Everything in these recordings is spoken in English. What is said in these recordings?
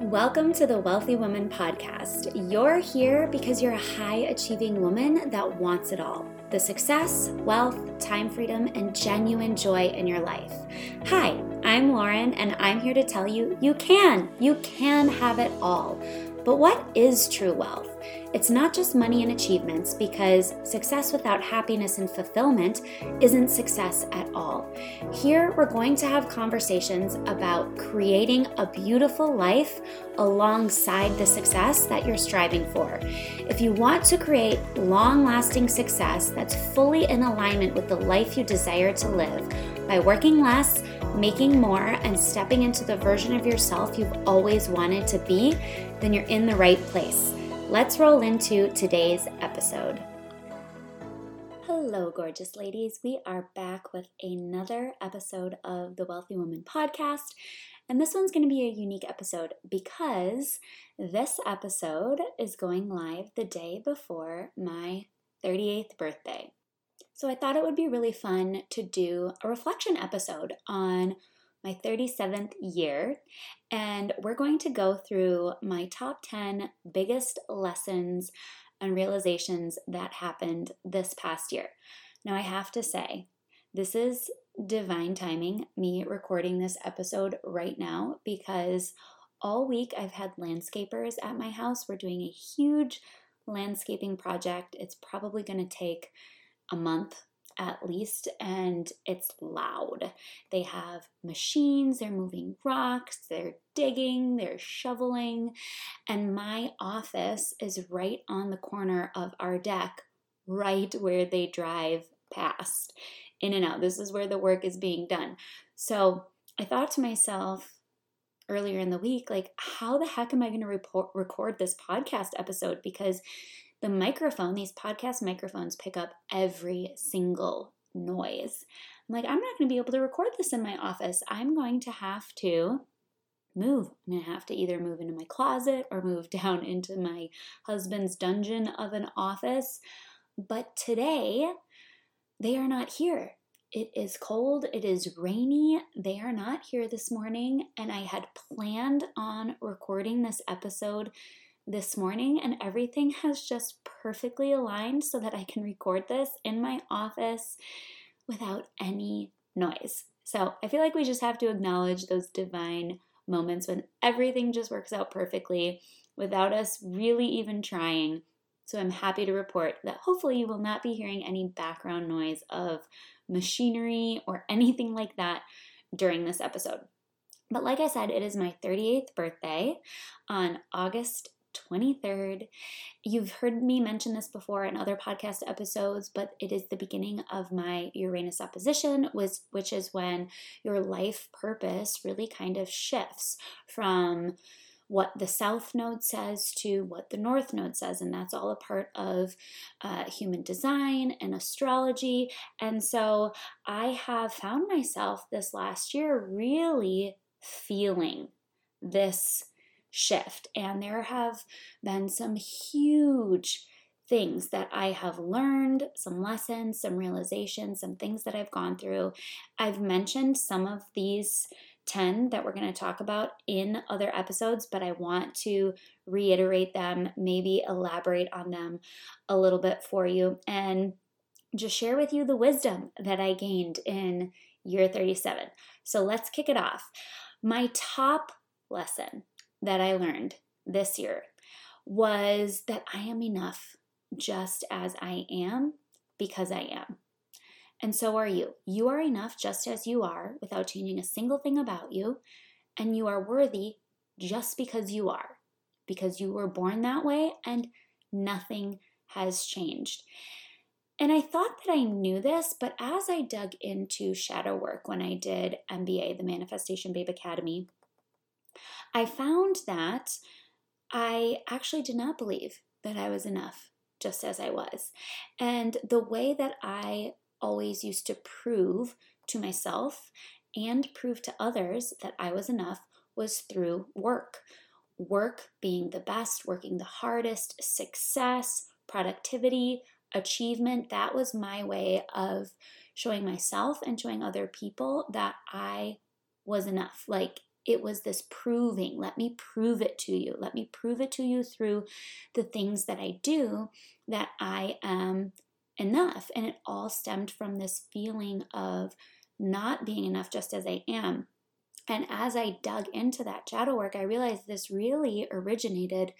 Welcome to the Wealthy Woman Podcast. You're here because you're a high achieving woman that wants it all the success, wealth, time freedom, and genuine joy in your life. Hi, I'm Lauren, and I'm here to tell you you can. You can have it all. But what is true wealth? It's not just money and achievements because success without happiness and fulfillment isn't success at all. Here, we're going to have conversations about creating a beautiful life alongside the success that you're striving for. If you want to create long lasting success that's fully in alignment with the life you desire to live by working less, making more, and stepping into the version of yourself you've always wanted to be, then you're in the right place. Let's roll into today's episode. Hello, gorgeous ladies. We are back with another episode of the Wealthy Woman podcast. And this one's going to be a unique episode because this episode is going live the day before my 38th birthday. So I thought it would be really fun to do a reflection episode on my 37th year, and we're going to go through my top 10 biggest lessons and realizations that happened this past year. Now, I have to say, this is divine timing, me recording this episode right now, because all week I've had landscapers at my house. We're doing a huge landscaping project. It's probably going to take a month at least, and it's loud. They have machines, they're moving rocks, they're digging, they're shoveling, and my office is right on the corner of our deck, right where they drive past, in and out. This is where the work is being done. So I thought to myself, earlier in the week like how the heck am i going to report, record this podcast episode because the microphone, these podcast microphones pick up every single noise. I'm like, I'm not going to be able to record this in my office. I'm going to have to move. I'm going to have to either move into my closet or move down into my husband's dungeon of an office. But today, they are not here. It is cold, it is rainy. They are not here this morning, and I had planned on recording this episode this morning, and everything has just perfectly aligned so that I can record this in my office without any noise. So I feel like we just have to acknowledge those divine moments when everything just works out perfectly without us really even trying. So I'm happy to report that hopefully you will not be hearing any background noise of machinery or anything like that during this episode. But like I said, it is my 38th birthday on August 23rd. You've heard me mention this before in other podcast episodes, but it is the beginning of my Uranus opposition, which is when your life purpose really kind of shifts from what the south node says to what the north node says and that's all a part of uh, human design and astrology and so i have found myself this last year really feeling this shift. And there have been some huge things that I have learned, some lessons, some realizations, some things that I've gone through. I've mentioned some of these 10 that we're going to talk about in other episodes, but I want to reiterate them, maybe elaborate on them a little bit for you, and just share with you the wisdom that I gained in year 37. So let's kick it off. My top lesson that I learned this year was that I am enough just as I am because I am. And so are you. You are enough just as you are without changing a single thing about you. And you are worthy just because you are, because you were born that way and nothing has changed. And I thought that I knew this, but as I dug into shadow work when I did MBA, the Manifestation Babe Academy, I found that I actually did not believe that I was enough just as I was. And the way that I always used to prove to myself and prove to others that I was enough was through work. Work being the best, working the hardest, success, productivity, achievement. That was my way of showing myself and showing other people that I was enough. Like it was this proving. Let me prove it to you. Let me prove it to you through the things that I do that I am enough. And it all stemmed from this feeling of not being enough just as I am. And as I dug into that shadow work, I realized this really originated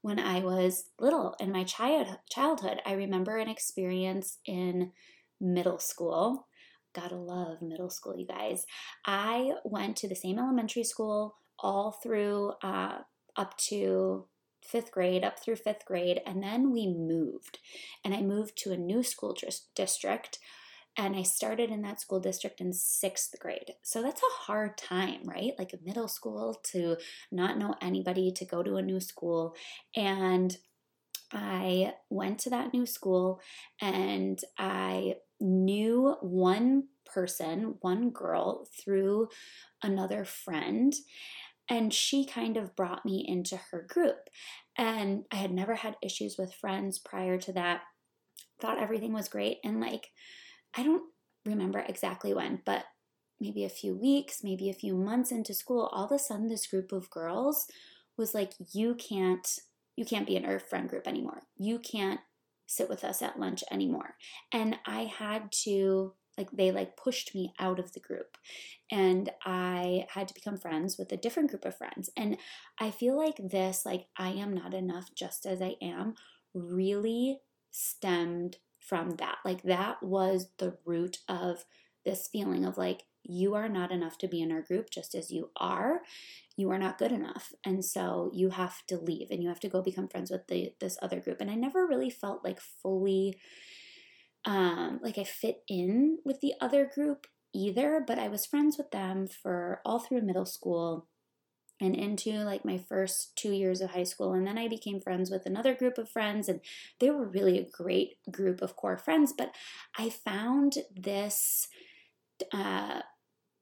when I was little in my child childhood. I remember an experience in middle school. Gotta love middle school, you guys. I went to the same elementary school all through uh, up to fifth grade, up through fifth grade, and then we moved. And I moved to a new school district and I started in that school district in sixth grade. So that's a hard time, right? Like middle school to not know anybody, to go to a new school. And I went to that new school and I knew one person, one girl, through another friend. And she kind of brought me into her group. And I had never had issues with friends prior to that. Thought everything was great. And like, I don't remember exactly when, but maybe a few weeks, maybe a few months into school, all of a sudden this group of girls was like, you can't, you can't be in our friend group anymore. You can't sit with us at lunch anymore. And I had to like they like pushed me out of the group and i had to become friends with a different group of friends and i feel like this like i am not enough just as i am really stemmed from that. Like that was the root of this feeling of like, you are not enough to be in our group just as you are. You are not good enough. And so you have to leave and you have to go become friends with the this other group. And I never really felt like fully um like I fit in with the other group either, but I was friends with them for all through middle school and into like my first two years of high school. And then I became friends with another group of friends, and they were really a great group of core friends. But I found this. Uh,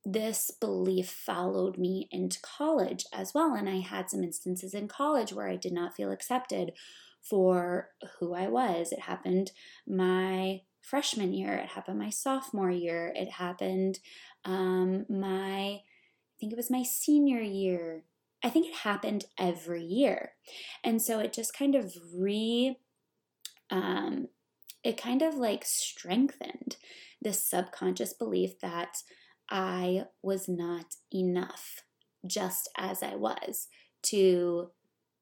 this belief followed me into college as well. And I had some instances in college where I did not feel accepted for who I was. It happened my freshman year, it happened my sophomore year, it happened um, my I think it was my senior year. I think it happened every year. And so it just kind of re, um, it kind of like strengthened this subconscious belief that I was not enough just as I was to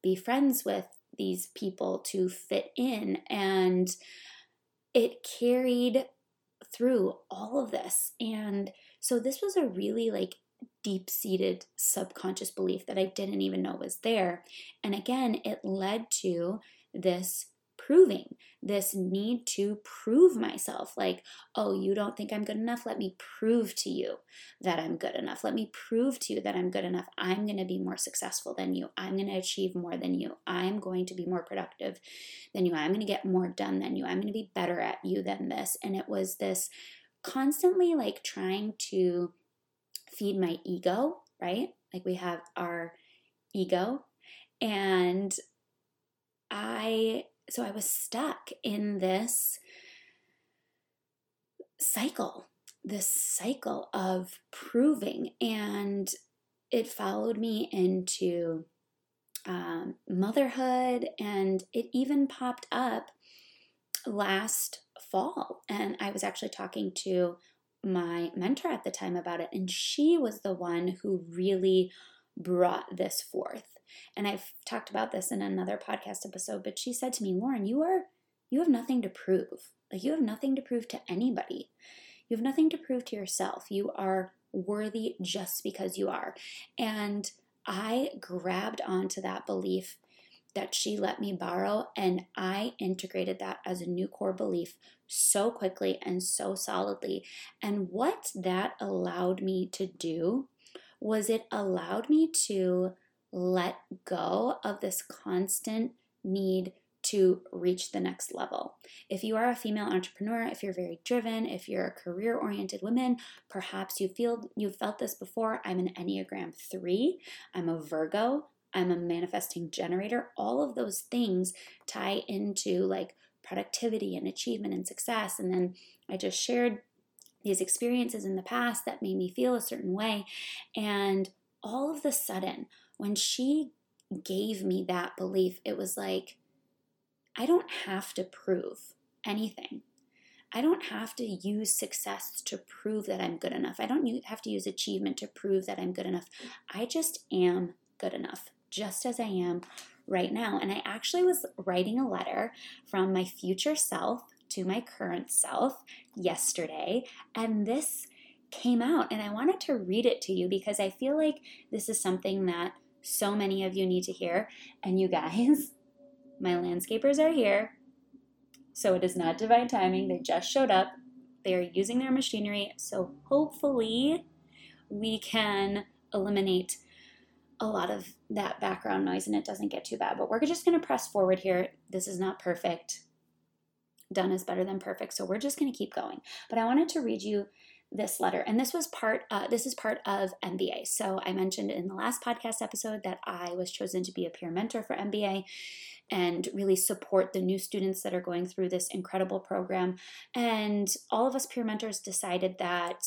be friends with these people, to fit in. And it carried through all of this. And so this was a really like deep seated subconscious belief that I didn't even know was there. And again, it led to this proving, this need to prove myself. Like, oh, you don't think I'm good enough? Let me prove to you that I'm good enough. Let me prove to you that I'm good enough. I'm going to be more successful than you. I'm going to achieve more than you. I'm going to be more productive than you. I'm going to get more done than you. I'm going to be better at you than this. And it was this constantly like trying to feed my ego, right? Like we have our ego. And I, so I was stuck in this cycle, this cycle of proving. And it followed me into um, motherhood, and it even popped up last fall. And I was actually talking to my mentor at the time about it, and she was the one who really brought this forth. And I've talked about this in another podcast episode, but she said to me, Lauren, you are you have nothing to prove. Like you have nothing to prove to anybody. You have nothing to prove to yourself. You are worthy just because you are. And I grabbed onto that belief that she let me borrow, and I integrated that as a new core belief so quickly and so solidly. And what that allowed me to do was it allowed me to let go of this constant need to reach the next level. If you are a female entrepreneur, if you're very driven, if you're a career-oriented woman, perhaps you feel you've felt this before. I'm an Enneagram 3. I'm a Virgo. I'm a manifesting generator. All of those things tie into like productivity and achievement and success. And then I just shared these experiences in the past that made me feel a certain way. And all of the sudden, when she gave me that belief, it was like, I don't have to prove anything. I don't have to use success to prove that I'm good enough. I don't have to use achievement to prove that I'm good enough. I just am good enough, just as I am right now. And I actually was writing a letter from my future self to my current self yesterday, and this came out. And I wanted to read it to you because I feel like this is something that so many of you need to hear. And you guys, my landscapers are here. So it is not divine timing. They just showed up. They are using their machinery. So hopefully we can eliminate a lot of that background noise and it doesn't get too bad. But we're just going to press forward here. This is not perfect. Done is better than perfect. So we're just going to keep going. But I wanted to read you this letter and this was part uh, this is part of mba so i mentioned in the last podcast episode that i was chosen to be a peer mentor for mba and really support the new students that are going through this incredible program and all of us peer mentors decided that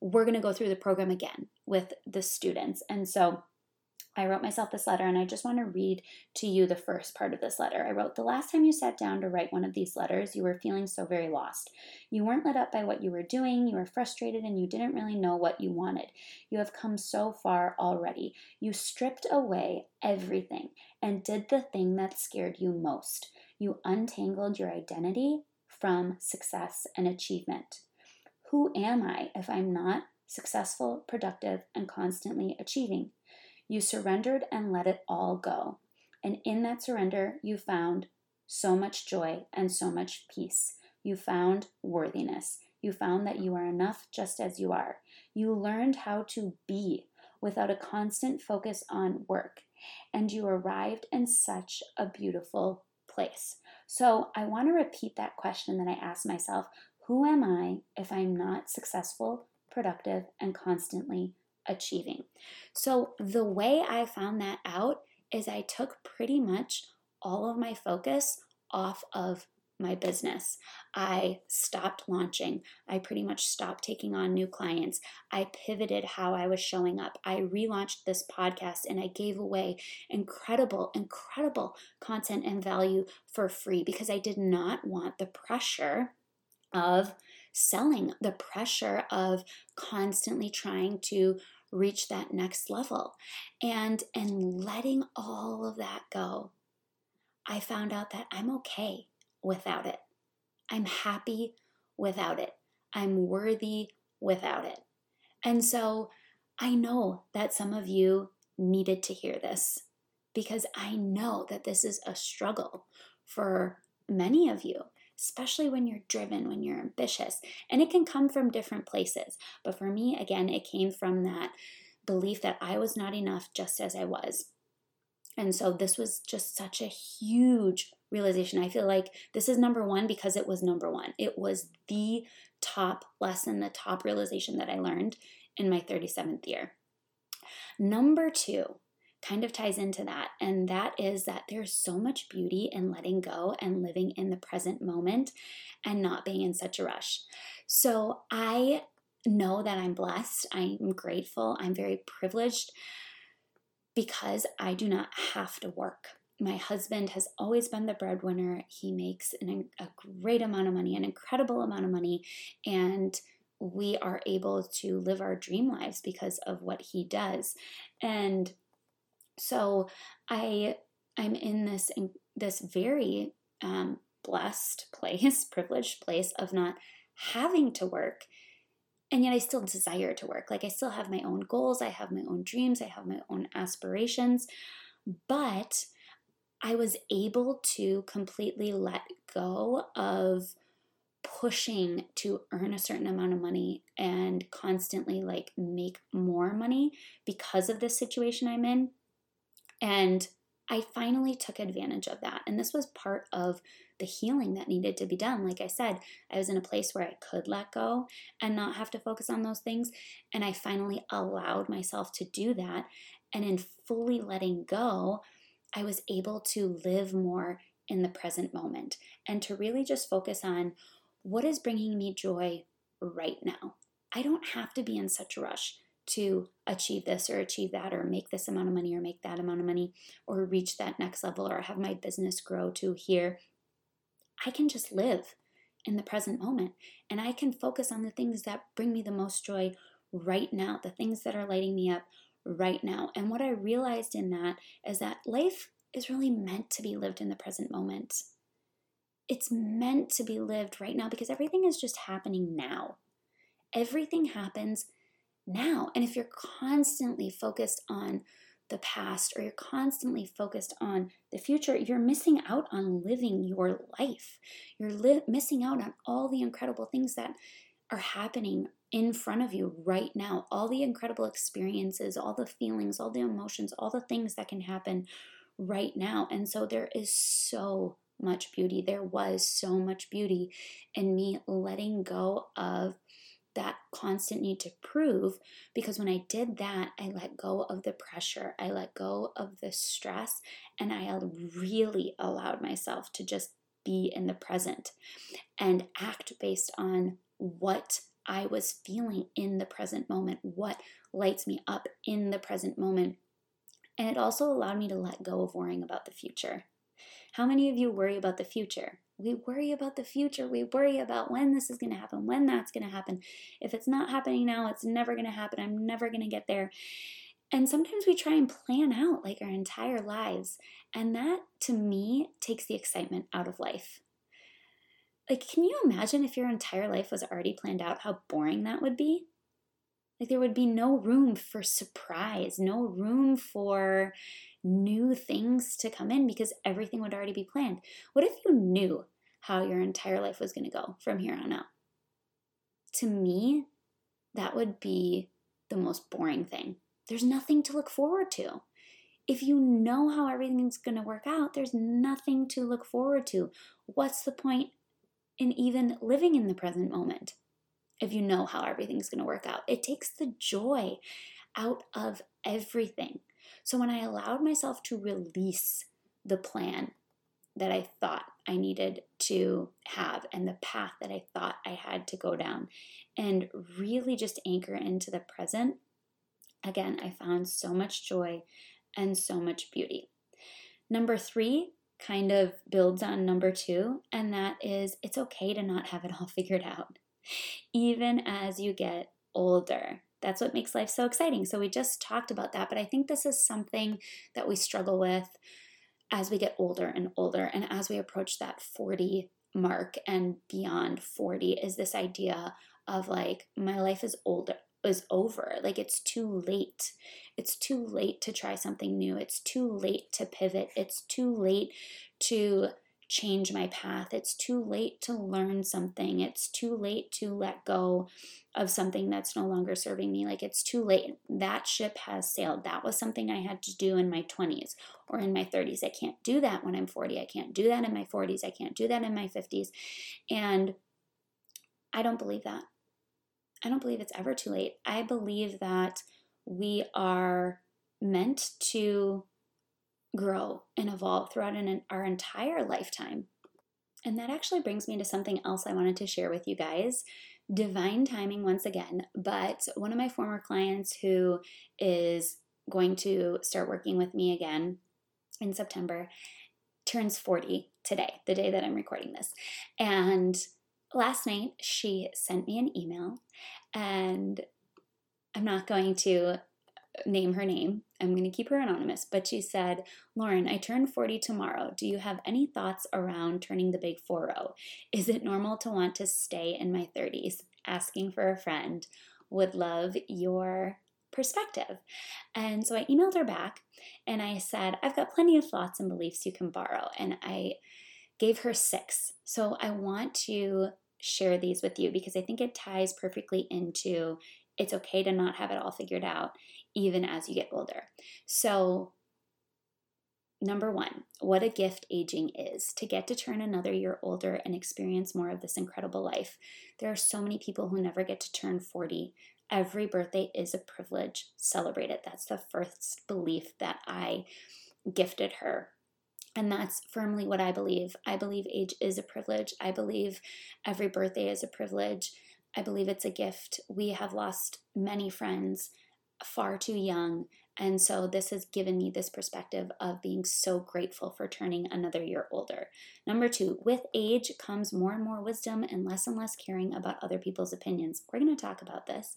we're going to go through the program again with the students and so I wrote myself this letter and I just want to read to you the first part of this letter. I wrote, The last time you sat down to write one of these letters, you were feeling so very lost. You weren't lit up by what you were doing, you were frustrated, and you didn't really know what you wanted. You have come so far already. You stripped away everything and did the thing that scared you most. You untangled your identity from success and achievement. Who am I if I'm not successful, productive, and constantly achieving? You surrendered and let it all go. And in that surrender, you found so much joy and so much peace. You found worthiness. You found that you are enough just as you are. You learned how to be without a constant focus on work. And you arrived in such a beautiful place. So I want to repeat that question that I asked myself Who am I if I'm not successful, productive, and constantly achieving. So, the way I found that out is I took pretty much all of my focus off of my business. I stopped launching. I pretty much stopped taking on new clients. I pivoted how I was showing up. I relaunched this podcast and I gave away incredible, incredible content and value for free because I did not want the pressure of selling, the pressure of constantly trying to reach that next level. And and letting all of that go i found out that i'm okay without it. I'm happy without it. I'm worthy without it. And so i know that some of you needed to hear this because i know that this is a struggle for many of you especially when you're driven, when you're ambitious. And it can come from different places. But for me, again, it came from that belief that I was not enough just as I was. And so this was just such a huge realization. I feel like this is number one because it was number one. It was the top lesson, the top realization that I learned in my 37th year. Number two kind of ties into that, and that is that there's so much beauty in letting go and living in the present moment and not being in such a rush. So I know that I'm blessed, I'm grateful, I'm very privileged because I do not have to work. My husband has always been the breadwinner. He makes an, a great amount of money, an incredible amount of money, and we are able to live our dream lives because of what he does. And so I I'm in this in this very um, blessed place, privileged place of not having to work. And yet I still desire to work. Like I still have my own goals, I have my own dreams, I have my own aspirations, but I was able to completely let go of pushing to earn a certain amount of money and constantly like make more money because of this situation I'm in and I finally took advantage of that. And this was part of the healing that needed to be done. Like I said, I was in a place where I could let go and not have to focus on those things. And I finally allowed myself to do that. And in fully letting go, I was able to live more in the present moment and to really just focus on what is bringing me joy right now. I don't have to be in such a rush to achieve this or achieve that or make this amount of money or make that amount of money or reach that next level or have my business grow to here. I can just live in the present moment and I can focus on the things that bring me the most joy right now, the things that are lighting me up right now. And what I realized in that is that life is really meant to be lived in the present moment. It's meant to be lived right now because everything is just happening now. Everything happens now. And if you're constantly focused on the past or you're constantly focused on the future, you're missing out on living your life. You're li- missing out on all the incredible things that are happening in front of you right now. All the incredible experiences, all the feelings, all the emotions, all the things that can happen right now. And so there is so much beauty. There was so much beauty in me letting go of that constant need to prove because when I did that, I let go of the pressure, I let go of the stress, and I really allowed myself to just be in the present and act based on what I was feeling in the present moment, what lights me up in the present moment. And it also allowed me to let go of worrying about the future. How many of you worry about the future? We worry about the future. We worry about when this is going to happen, when that's going to happen. If it's not happening now, it's never going to happen. I'm never going to get there. And sometimes we try and plan out like our entire lives. And that to me takes the excitement out of life. Like, can you imagine if your entire life was already planned out, how boring that would be? Like, there would be no room for surprise, no room for new things to come in because everything would already be planned. What if you knew how your entire life was going to go from here on out? To me, that would be the most boring thing. There's nothing to look forward to. If you know how everything's going to work out, there's nothing to look forward to. What's the point in even living in the present moment if you know how everything's going to work out? It takes the joy out of everything. So when I allowed myself to release the plan that I thought I needed to have and the path that I thought I had to go down and really just anchor into the present, again, I found so much joy and so much beauty. Number three kind of builds on number two, and that is it's okay to not have it all figured out. Even as you get older, that's what makes life so exciting. So, we just talked about that, but I think this is something that we struggle with as we get older and older, and as we approach that 40 mark and beyond 40, is this idea of like, my life is older, is over. Like, it's too late. It's too late to try something new. It's too late to pivot. It's too late to change my path. It's too late to learn something. It's too late to let go of something that's no longer serving me. Like it's too late. That ship has sailed. That was something I had to do in my 20s or in my 30s. I can't do that when I'm 40. I can't do that in my 40s. I can't do that in my 50s. And I don't believe that. I don't believe it's ever too late. I believe that we are meant to grow and evolve throughout an, our entire lifetime. And that actually brings me to something else I wanted to share with you guys divine timing once again, but one of my former clients who is going to start working with me again in September turns 40 today, the day that I'm recording this. And last night she sent me an email, and I'm not going to name her name. I'm going to keep her anonymous, but she said, Lauren, I turn 40 tomorrow. Do you have any thoughts around turning the big 4 0? Is it normal to want to stay in my 30s? Asking for a friend. Would love your perspective. And so I emailed her back and I said, I've got plenty of thoughts and beliefs you can borrow. And I gave her six. So I want to share these with you because I think it ties perfectly into it's okay to not have it all figured out even as you get older. So, number one, what a gift aging is to get to turn another year older and experience more of this incredible life. There are so many people who never get to turn 40. Every birthday is a privilege. Celebrate it. That's the first belief that I gifted her. And that's firmly what I believe. I believe age is a privilege. I believe every birthday is a privilege. I believe it's a gift. We have lost many friends far too young and so this has given me this perspective of being so grateful for turning another year older. Number two, with age comes more and more wisdom and less and less caring about other people's opinions. We're going to talk about this.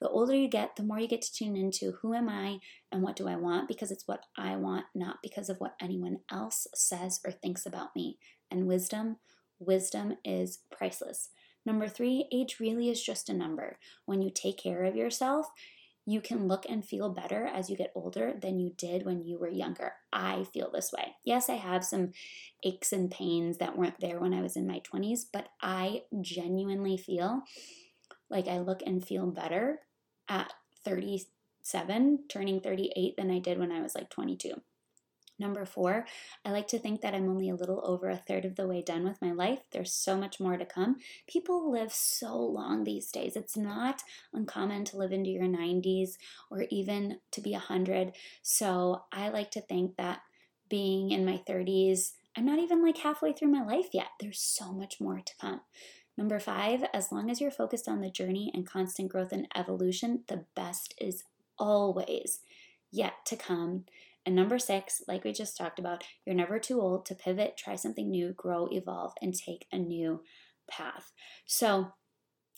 The older you get, the more you get to tune into who am I and what do I want because it's what I want, not because of what anyone else says or thinks about me. And wisdom, wisdom is priceless. Number three, age really is just a number. When you take care of yourself, you can look and feel better as you get older than you did when you were younger. I feel this way. Yes, I have some aches and pains that weren't there when I was in my 20s, but I genuinely feel like I look and feel better at 37, turning 38 than I did when I was like 22. Number four, I like to think that I'm only a little over a third of the way done with my life. There's so much more to come. People live so long these days. It's not uncommon to live into your 90s or even to be 100. So I like to think that being in my 30s, I'm not even like halfway through my life yet. There's so much more to come. Number five, as long as you're focused on the journey and constant growth and evolution, the best is always yet to come. And number six, like we just talked about, you're never too old to pivot, try something new, grow, evolve, and take a new path. So,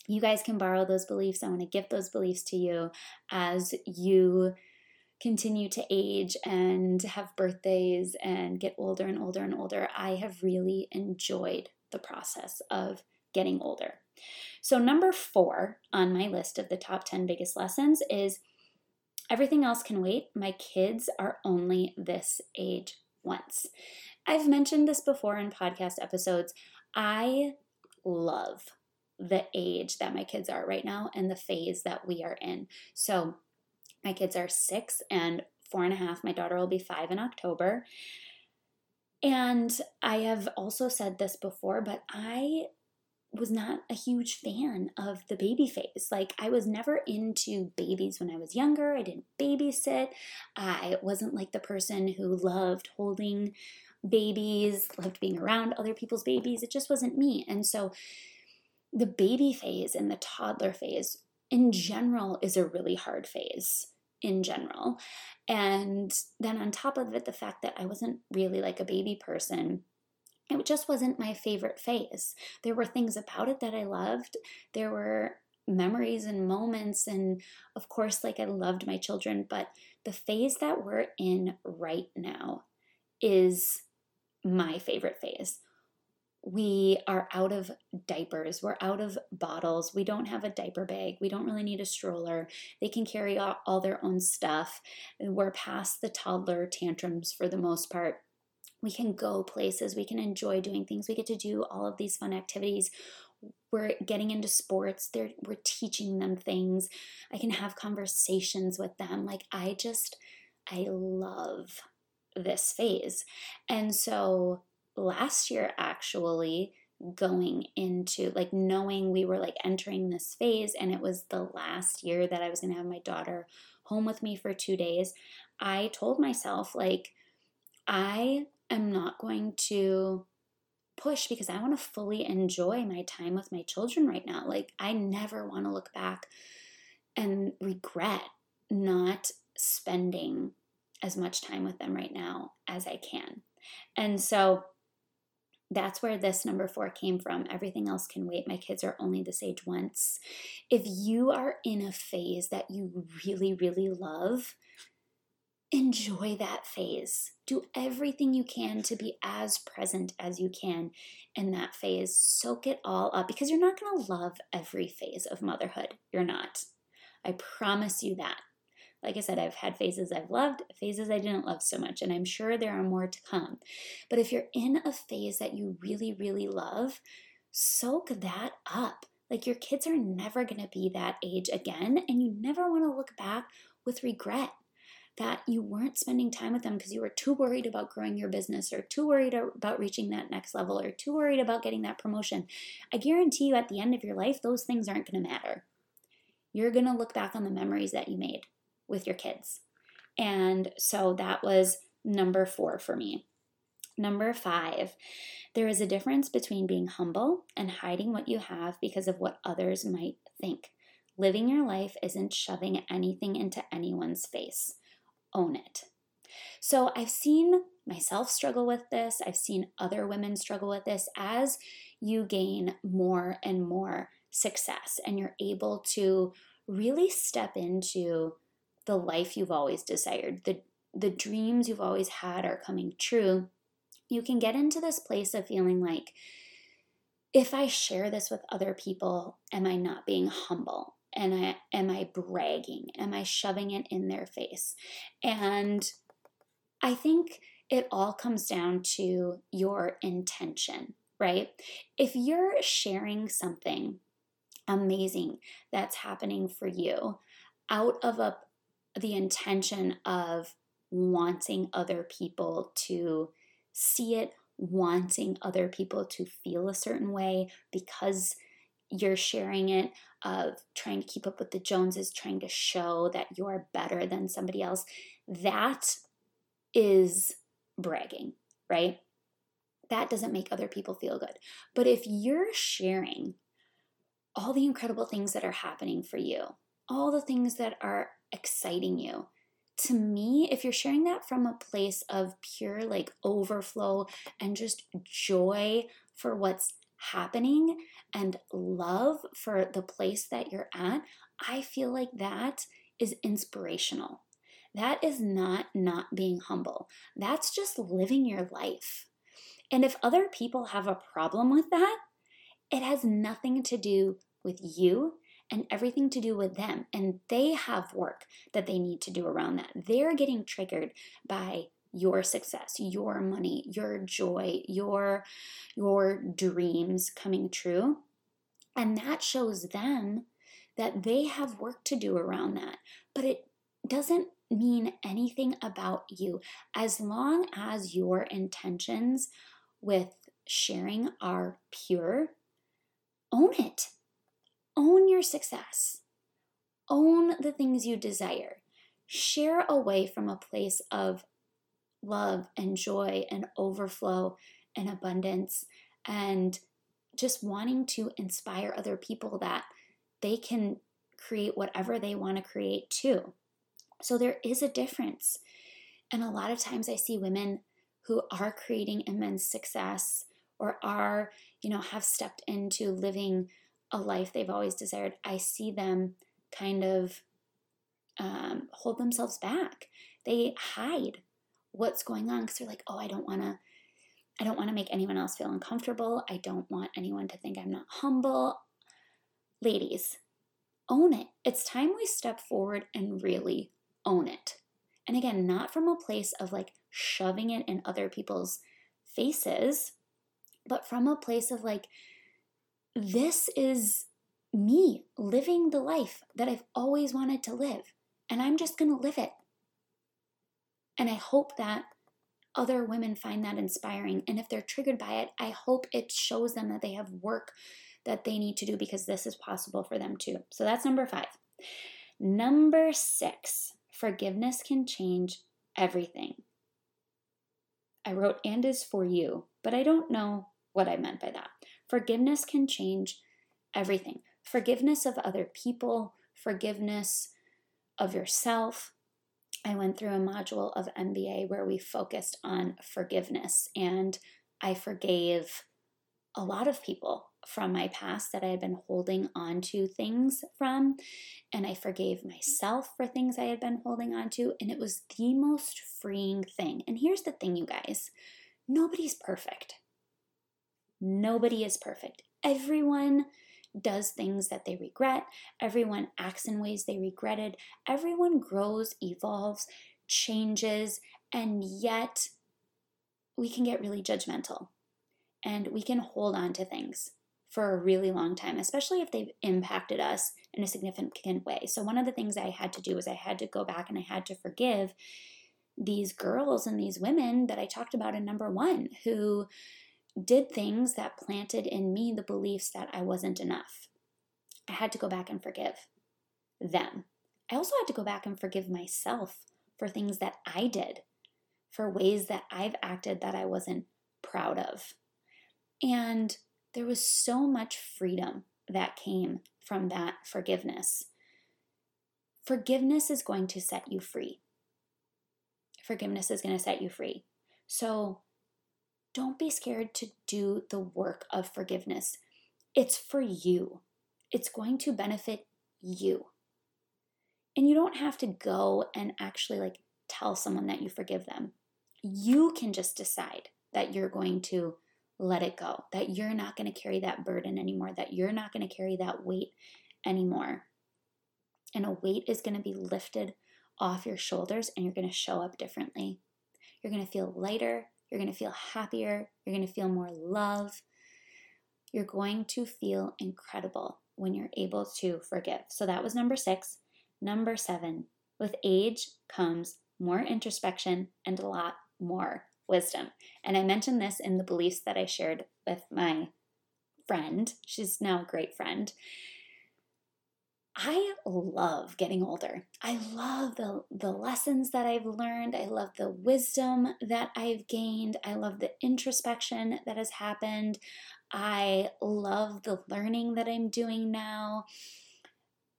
you guys can borrow those beliefs. I want to give those beliefs to you as you continue to age and have birthdays and get older and older and older. I have really enjoyed the process of getting older. So, number four on my list of the top 10 biggest lessons is Everything else can wait. My kids are only this age once. I've mentioned this before in podcast episodes. I love the age that my kids are right now and the phase that we are in. So, my kids are six and four and a half. My daughter will be five in October. And I have also said this before, but I was not a huge fan of the baby phase. Like, I was never into babies when I was younger. I didn't babysit. I wasn't like the person who loved holding babies, loved being around other people's babies. It just wasn't me. And so, the baby phase and the toddler phase in general is a really hard phase in general. And then on top of it, the fact that I wasn't really like a baby person it just wasn't my favorite phase. There were things about it that I loved. There were memories and moments, and of course, like I loved my children, but the phase that we're in right now is my favorite phase. We are out of diapers. We're out of bottles. We don't have a diaper bag. We don't really need a stroller. They can carry all, their own stuff. We're past the toddler tantrums for the most part we can go places, we can enjoy doing things, we get to do all of these fun activities. We're getting into sports, They're, we're teaching them things. I can have conversations with them. Like, I just, I love this phase. And so last year, actually, going into like knowing we were like entering this phase and it was the last year that I was going to have my daughter home with me for 2 days I told myself like I am not going to push because I want to fully enjoy my time with my children right now. Like, I never want to look back and regret not spending as much time with them right now as I can. And so that's where this number four came from. Everything else can wait. My kids are only this age once. If you are in a phase that you really, really love, enjoy that phase. Do everything you can to be as present as you can in that phase. Soak it all up because you're not going to love every phase of motherhood. You're not. I promise you that. Like I said, I've had phases I've loved, phases I didn't love so much, and I'm sure there are more to come. But if you're in a phase that you really, really love, soak that up. Like your kids are never going to be that age again, and you never want to look back with regret that you weren't spending time with them because you were too worried about growing your business or too worried about reaching that next level or too worried about getting that promotion. I guarantee you at the end of your life, those things aren't going to matter. You're going to look back on the memories that you made with your kids. And so that was number four for me. Number five, there is a difference between being humble and hiding what you have because of what others might think. Living your life isn't shoving anything into anyone's face. Own it. So I've seen myself struggle with this. I've seen other women struggle with this as you gain more and more success and you're able to really step into the life you've always desired. The the dreams you've always had are coming true. You can get into this place of feeling like if I share this with other people, am I not being humble? And I am I bragging? Am I shoving it in their face? And I think it all comes down to your intention, right? If you're sharing something amazing that's happening for you out of a the intention of wanting other people to see it, wanting other people to feel a certain way because you're sharing it, of trying to keep up with the Joneses, trying to show that you're better than somebody else. That is bragging, right? That doesn't make other people feel good. But if you're sharing all the incredible things that are happening for you, all the things that are exciting you, to me, if you're sharing that from a place of pure like overflow and just joy for what's happening and love for the place that you're at, I feel like that is inspirational. That is not not being humble. That's just living your life. And if other people have a problem with that, it has nothing to do with you and everything to do with them. And they have work that they need to do around that. They're getting triggered by your success, your money, your joy, your your dreams coming true. And that shows them that they have work to do around that. But it doesn't mean anything about you as long as your intentions with sharing are pure. Own it. Own your success. Own the things you desire. Share away from a place of love and joy and overflow and abundance and just wanting to inspire other people that they can create whatever they want to create too. So there is a difference. And a lot of times I see women who are creating immense success or are, you know, have stepped into living a life they've always desired. I see them kind of um, hold themselves back. They hide what's going on because they're like, oh, I don't want to. I don't want to make anyone else feel uncomfortable. I don't want anyone to think I'm not humble. Ladies, own it. It's time we step forward and really own it. And again, not from a place of like shoving it in other people's faces, but from a place of like, this is me living the life that I've always wanted to live, and I'm just to live it. And I hope that other women find that inspiring. And if they're triggered by it, I hope it shows them that they have work that they need to do because this is possible for them too. So that's number five. Number six, Forgiveness can change everything. I wrote and is for you, but I don't know what I meant by that. Forgiveness can change everything. Forgiveness of other people, forgiveness of yourself. I went through a module of MBA where we focused on forgiveness, and I forgave a lot of people from my past that I had been holding on to things from. And I forgave myself for things I had been holding on to. And it was the most freeing thing. And here's the thing, you guys nobody's perfect. Nobody is perfect. Everyone does things that they regret. Everyone acts in ways they regretted. Everyone grows, evolves, changes, and yet we can get really judgmental and we can hold on to things for a really long time, especially if they've impacted us in a significant way. So, one of the things I had to do was I had to go back and I had to forgive these girls and these women that I talked about in number one who did things that planted in me the beliefs that I wasn't enough. I had to go back and forgive them. I also had to go back and forgive myself for things that I did, for ways that I've acted that I wasn't proud of. And there was so much freedom that came from that forgiveness. Forgiveness is going to set you free. Forgiveness is going to set you free. So don't be scared to do the work of forgiveness. It's for you, it's going to benefit you. And you don't have to go and actually like tell someone that you forgive them. You can just decide that you're going to let it go, that you're not going to carry that burden anymore, that you're not going to carry that weight anymore. And a weight is going to be lifted off your shoulders and you're going to show up differently. You're going to feel lighter, you're going to feel happier, you're going to feel more love. You're going to feel incredible when you're able to forgive. So that was number six. Number seven, with age comes more introspection and a lot more wisdom. And I mentioned this in the beliefs that I shared with my friend. She's now a great friend. I love getting older. I love the, the lessons that I've learned. I love the wisdom that I've gained. I love the introspection that has happened. I love the learning that I'm doing now.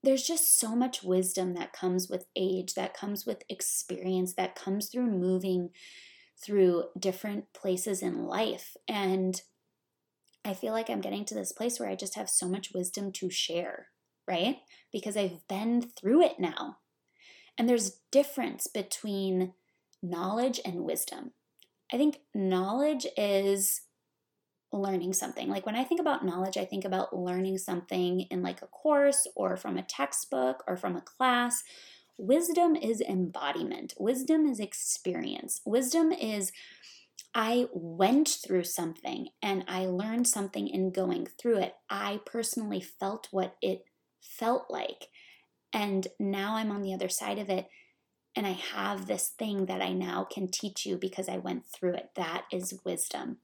There's just so much wisdom that comes with age, that comes with experience, that comes through moving through different places in life. And I feel like I'm getting to this place where I just have so much wisdom to share, right? Because I've been through it now. And there's difference between knowledge and wisdom. I think knowledge is learning something. Like when I think about knowledge, I think about learning something in like a course or from a textbook or from a class Wisdom is embodiment, wisdom is experience. Wisdom is I went through something and I learned something in going through it. I personally felt what it felt like. And now I'm on the other side of it and I have this thing that I now can teach you because I went through it. That is wisdom.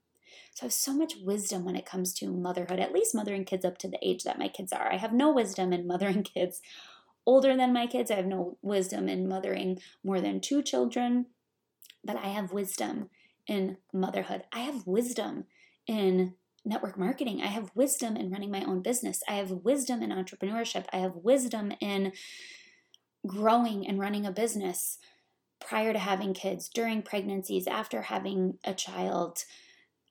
So I have so much wisdom when it comes to motherhood, at least mothering kids up to the age that my kids are. I have no wisdom in mothering kids older than my kids. I have no wisdom in mothering more than two children, but I have wisdom in motherhood. I have wisdom in network marketing. I have wisdom in running my own business. I have wisdom in entrepreneurship. I have wisdom in growing and running a business prior to having kids, during pregnancies, after having a child,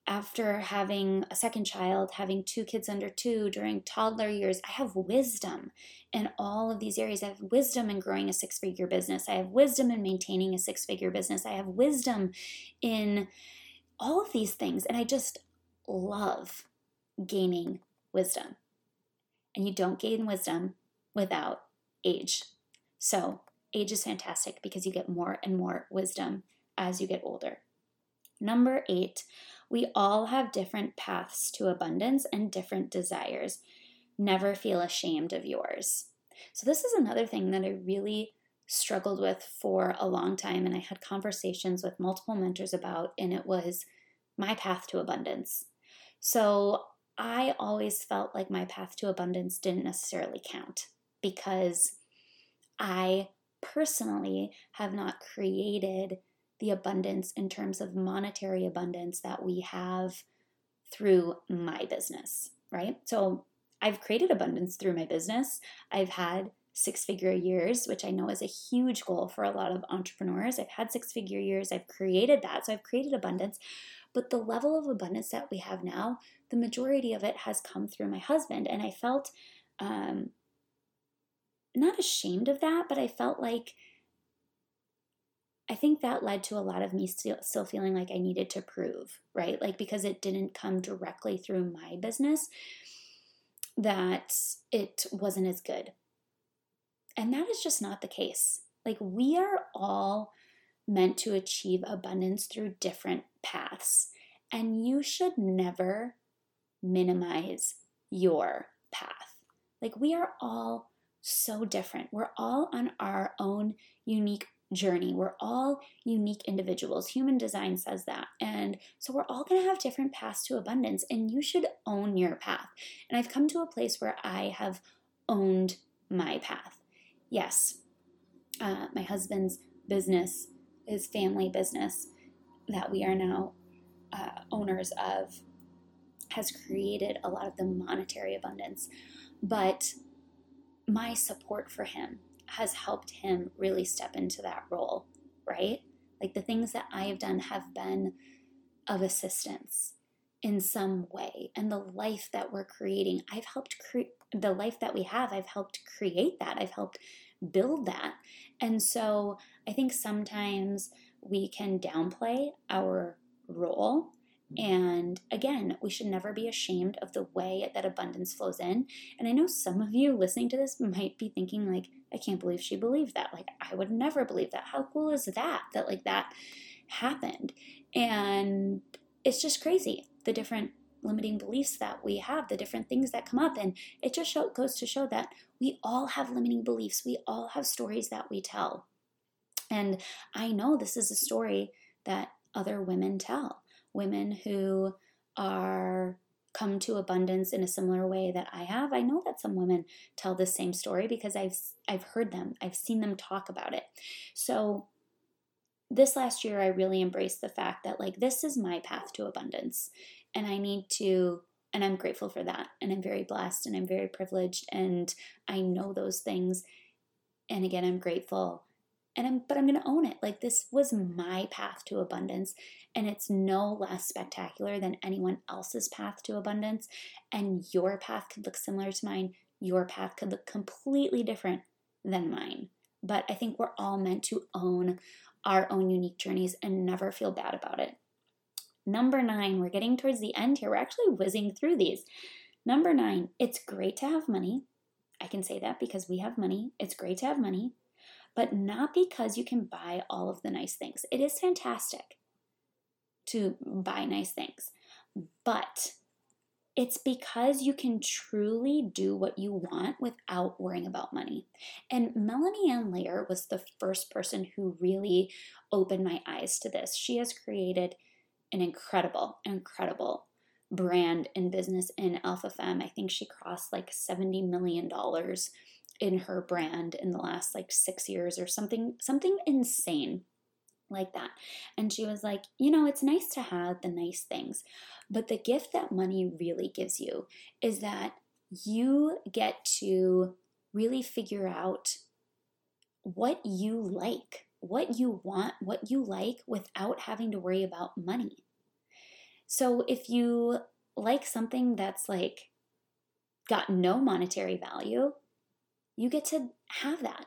after having a second child, having two kids under two during toddler years, I have wisdom in all of these areas. I have wisdom in growing a six figure business. I have wisdom in maintaining a six figure business. I have wisdom in all of these things. And I just love gaining wisdom. And you don't gain wisdom without age. So, age is fantastic because you get more and more wisdom as you get older. Number eight, we all have different paths to abundance and different desires. Never feel ashamed of yours. So, this is another thing that I really struggled with for a long time, and I had conversations with multiple mentors about, and it was my path to abundance. So, I always felt like my path to abundance didn't necessarily count because I personally have not created the abundance in terms of monetary abundance that we have through my business, right? So I've created abundance through my business. I've had six figure years, which I know is a huge goal for a lot of entrepreneurs. I've had six figure years, I've created that. So I've created abundance. But the level of abundance that we have now, the majority of it has come through my husband. And I felt um, not ashamed of that, but I felt like I think that led to a lot of me still, still feeling like I needed to prove, right? Like because it didn't come directly through my business, that it wasn't as good. And that is just not the case. Like we are all meant to achieve abundance through different paths. And you should never minimize your path. Like we are all so different. We're all on our own unique journey. We're all unique individuals. Human design says that. And so we're all going to have different paths to abundance, and you should own your path. And I've come to a place where I have owned my path. Yes, uh, my husband's business, his family business that we are now uh, owners of, has created a lot of the monetary abundance. But my support for him has helped him really step into that role, right? Like the things that I have done have been of assistance in some way. And the life that we're creating, I've helped create the life that we have, I've helped create that. I've helped build that. And so I think sometimes we can downplay our role. And again, we should never be ashamed of the way that abundance flows in. And I know some of you listening to this might be thinking, like, I can't believe she believed that. Like, I would never believe that. How cool is that? That, like, that happened. And it's just crazy the different limiting beliefs that we have, the different things that come up. And it just show, goes to show that we all have limiting beliefs. We all have stories that we tell. And I know this is a story that other women tell. Women who are come to abundance in a similar way that I have. I know that some women tell the same story because I've I've heard them. I've seen them talk about it. So this last year I really embraced the fact that like this is my path to abundance and I need to and I'm grateful for that and I'm very blessed and I'm very privileged and I know those things and again I'm grateful and I'm but I'm going to own it. Like this was my path to abundance and it's no less spectacular than anyone else's path to abundance and your path could look similar to mine. Your path could look completely different than mine. But I think we're all meant to own our own unique journeys and never feel bad about it. Number 9, we're getting towards the end here. We're actually whizzing through these. Number 9, it's great to have money. I can say that because we have money. It's great to have money but not because you can buy all of the nice things. It is fantastic to buy nice things, but it's because you can truly do what you want without worrying about money. And Melanie Ann Layer was the first person who really opened my eyes to this. She has created an incredible, incredible brand and business in Alpha Femme. I think she crossed like $70 million in her brand in the last like 6 years or something something insane like that. And she was like, you know, it's nice to have the nice things, but the gift that money really gives you is that you get to really figure out what you like, what you want, what you like without having to worry about money. So if you like something that's like got no monetary value, you get to have that.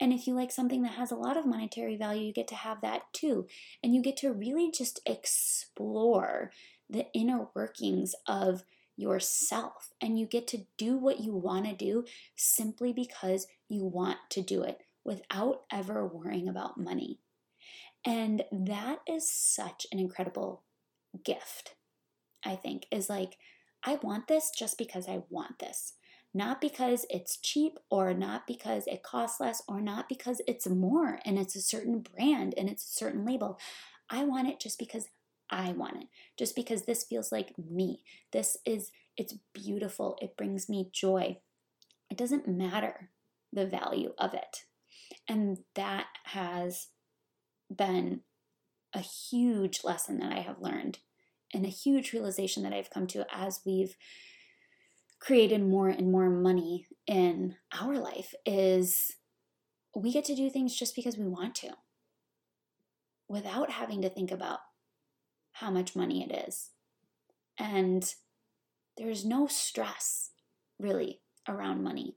And if you like something that has a lot of monetary value, you get to have that too. And you get to really just explore the inner workings of yourself. And you get to do what you want to do simply because you want to do it without ever worrying about money. And that is such an incredible gift, I think, is like, I want this just because I want this not because it's cheap or not because it costs less or not because it's more and it's a certain brand and it's a certain label. I want it just because I want it, just because this feels like me. This is, it's beautiful. It brings me joy. It doesn't matter the value of it. And that has been a huge lesson that I have learned and a huge realization that I've come to as we've created more and more money in our life is we get to do things just because we want to without having to think about how much money it is. And there's no stress really around money.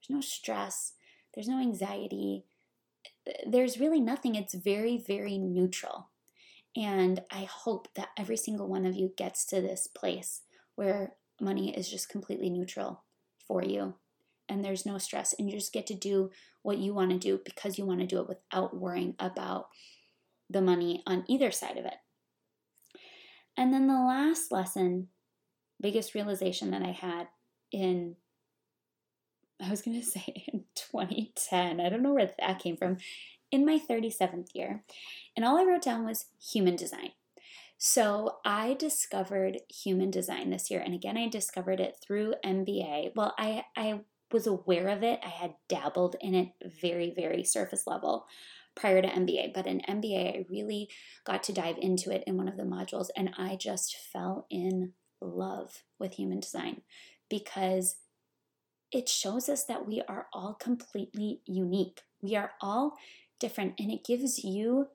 There's no stress, there's no anxiety, there's really nothing. It's very, very neutral. And I hope that every single one of you gets to this place where money is just completely neutral for you and there's no stress and you just get to do what you want to do because you want to do it without worrying about the money on either side of it. And then the last lesson, biggest realization that I had in I was going to say in 2010. I don't know where that came from. In my 37th year. And all I wrote down was human design. So I discovered human design this year. And again, I discovered it through MBA. Well, I, I was aware of it, I had dabbled in it very, very surface level prior to MBA. But in MBA, I really got to dive into it in one of the modules. And I just fell in love with human design because it shows us that we are all completely unique. We are all different, and it gives you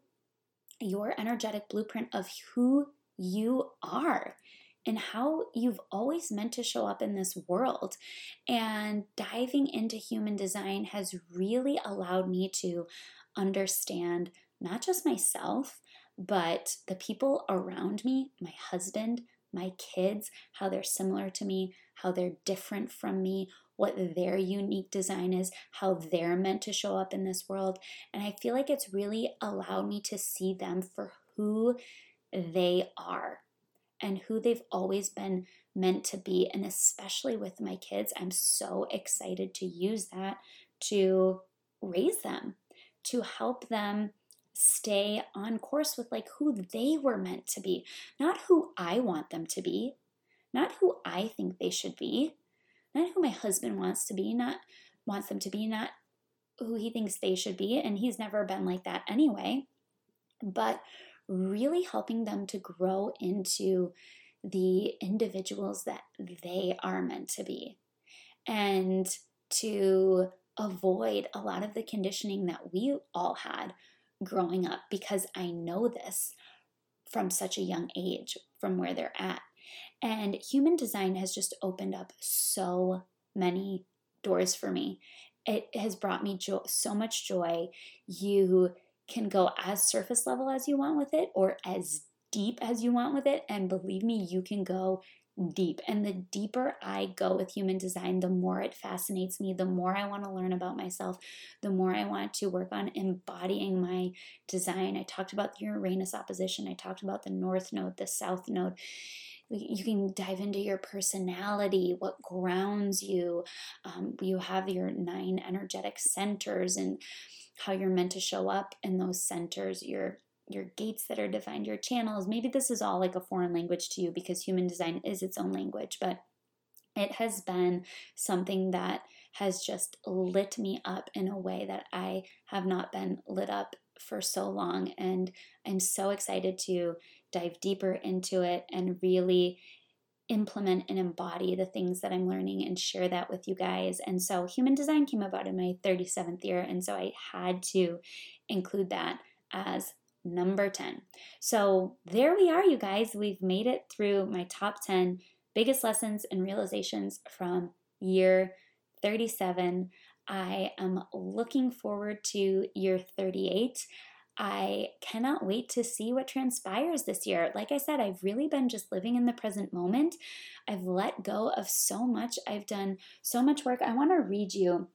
your energetic blueprint of who you are and how you've always meant to show up in this world. And diving into human design has really allowed me to understand not just myself, but the people around me, my husband, my kids, how they're similar to me, how they're different from me, what their unique design is, how they're meant to show up in this world. And I feel like it's really allowed me to see them for who they are and who they've always been meant to be. And especially with my kids, I'm so excited to use that to raise them, to help them stay on course with like who they were meant to be, not who I want them to be, not who I think they should be, not who my husband wants to be, not wants them to be, not who he thinks they should be, and he's never been like that anyway. But really helping them to grow into the individuals that they are meant to be and to avoid a lot of the conditioning that we all had growing up because I know this from such a young age, from where they're at. And human design has just opened up so many doors for me. It has brought me jo- so much joy. You can go as surface level as you want with it or as deep as you want with it. And believe me, you can go deep. And the deeper I go with human design, the more it fascinates me, the more I want to learn about myself, the more I want to work on embodying my design. I talked about the Uranus opposition, I talked about the North Node, the South Node. You can dive into your personality, what grounds you. Um, you have your nine energetic centers and how you're meant to show up in those centers, your your gates that are defined, your channels. Maybe this is all like a foreign language to you because human design is its own language, but it has been something that has just lit me up in a way that I have not been lit up for so long. And I'm so excited to dive deeper into it and really implement and embody the things that I'm learning and share that with you guys. And so, human design came about in my 37th year, and so I had to include that as number 10. So there we are, you guys. We've made it through my top 10 biggest lessons and realizations from year 37. I am looking forward to year 38. I cannot wait to see what transpires this year. Like I said, I've really been just living in the present moment. I've let go of so much. I've done so much work. I want to read you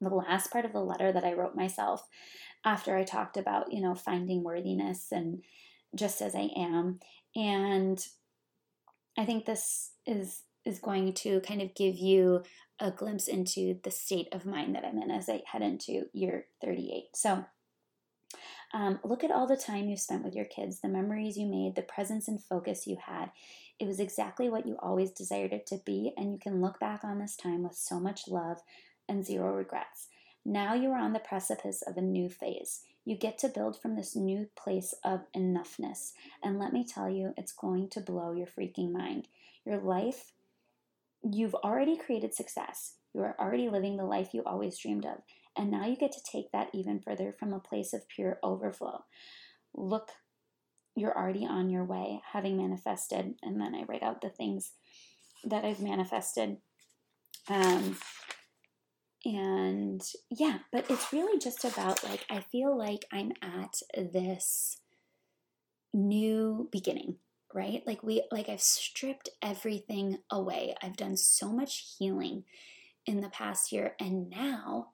the last part of the letter that I wrote myself after I talked about, you know, finding worthiness and just as I am. And I think this is is going to kind of give you a glimpse into the state of mind that I'm in as I head into year 38. So, um, look at all the time you spent with your kids, the memories you made, the presence and focus you had. It was exactly what you always desired it to be, and you can look back on this time with so much love and zero regrets. Now you are on the precipice of a new phase. You get to build from this new place of enoughness. And let me tell you, it's going to blow your freaking mind. Your life, you've already created success. You are already living the life you always dreamed of. And now you get to take that even further from a place of pure overflow. Look, you're already on your way, having manifested. And then I write out the things that I've manifested. Um, and yeah, but it's really just about like, I feel like I'm at this new beginning, right? Like, we, like, I've stripped everything away. I've done so much healing in the past year, and now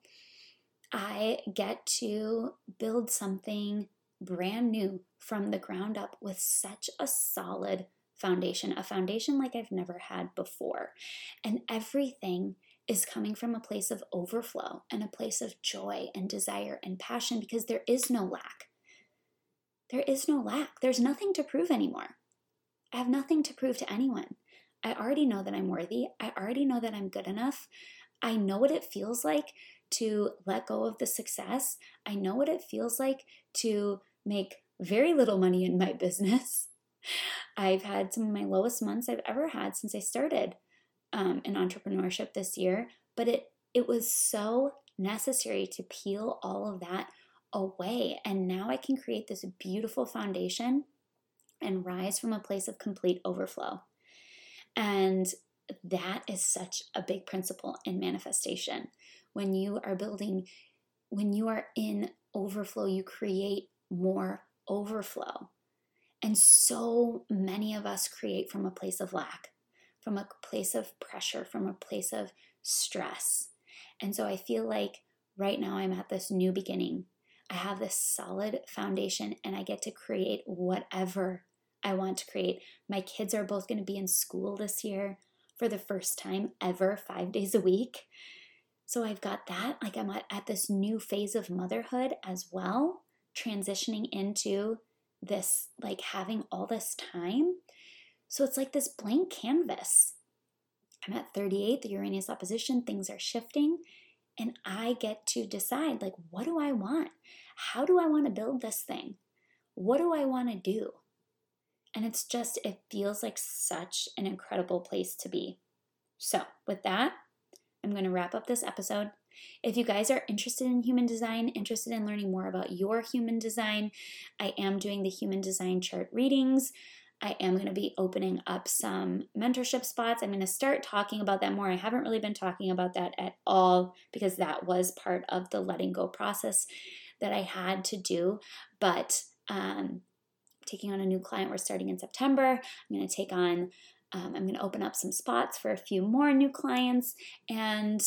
I get to build something brand new from the ground up with such a solid foundation, a foundation like I've never had before. And everything is coming from a place of overflow and a place of joy and desire and passion because there is no lack. There is no lack. There's nothing to prove anymore. I have nothing to prove to anyone. I already know that I'm worthy. I already know that I'm good enough. I know what it feels like to let go of the success. I know what it feels like to make very little money in my business. I've had some of my lowest months I've ever had since I started um, in entrepreneurship this year, But it it was so necessary to peel all of that away. And now I can create this beautiful foundation and rise from a place of complete overflow. And that is such a big principle in manifestation. When you are building, when you are in overflow, you create more overflow. And so many of us create from a place of lack, from a place of pressure, from a place of stress. And so I feel like right now I'm at this new beginning. I have this solid foundation and I get to create whatever I want to create. My kids are both going to be in school this year for the first time ever, five days a week. So I've got that. Like I'm at, this new phase of motherhood as well, transitioning into this, like having all this time. So it's like this blank canvas. I'm at 38, the Uranus opposition, things are shifting, and I get to decide like, what do I want? How do I want to build this thing? What do I want to do? And it's just, it feels like such an incredible place to be. So, with that, I'm going to wrap up this episode. If you guys are interested in human design, interested in learning more about your human design, I am doing the human design chart readings. I am going to be opening up some mentorship spots. I'm going to start talking about that more. I haven't really been talking about that at all because that was part of the letting go process that I had to do. But um, taking on a new client. We're starting in September. I'm going to take on, um, I'm going to open up some spots for a few more new clients. And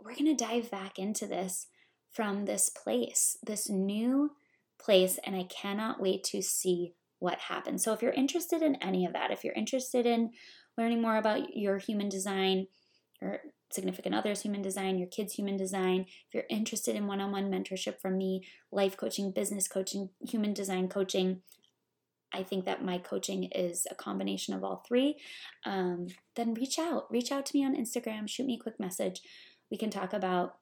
we're going to dive back into this from this place, this new place. And I cannot wait to see what happens. So if you're interested in any of that, if you're interested in learning more about your human design, or significant others human design, your kids human design, if you're interested in one-on-one mentorship from me, life coaching, business coaching, human design coaching, I think that my coaching is a combination of all three, um, then reach out. Reach out to me on Instagram, shoot me a quick message. We can talk about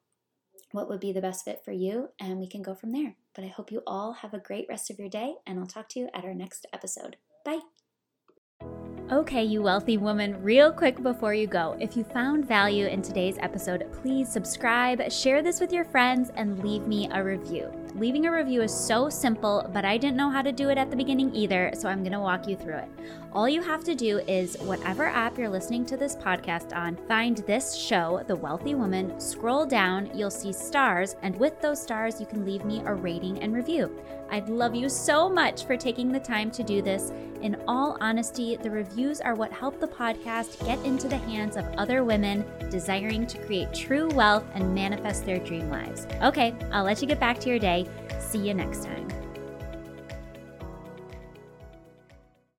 what would be the best fit for you, and we can go from there. But I hope you all have a great rest of your day, and I'll talk to you at our next episode. Bye. Okay, you wealthy woman, real quick before you go, if you found value in today's episode, please subscribe, share this with your friends, and leave me a review. Leaving a review is so simple, but I didn't know how to do it at the beginning either, so I'm going to walk you through it. All you have to do is whatever app you're listening to this podcast on, find this show, The Wealthy Woman, scroll down, you'll see stars, and with those stars, you can leave me a rating and review. I'd love you so much for taking the time to do this. In all honesty, the reviews are what help the podcast get into the hands of other women desiring to create true wealth and manifest their dream lives. Okay, I'll let you get back to your day. See you next time.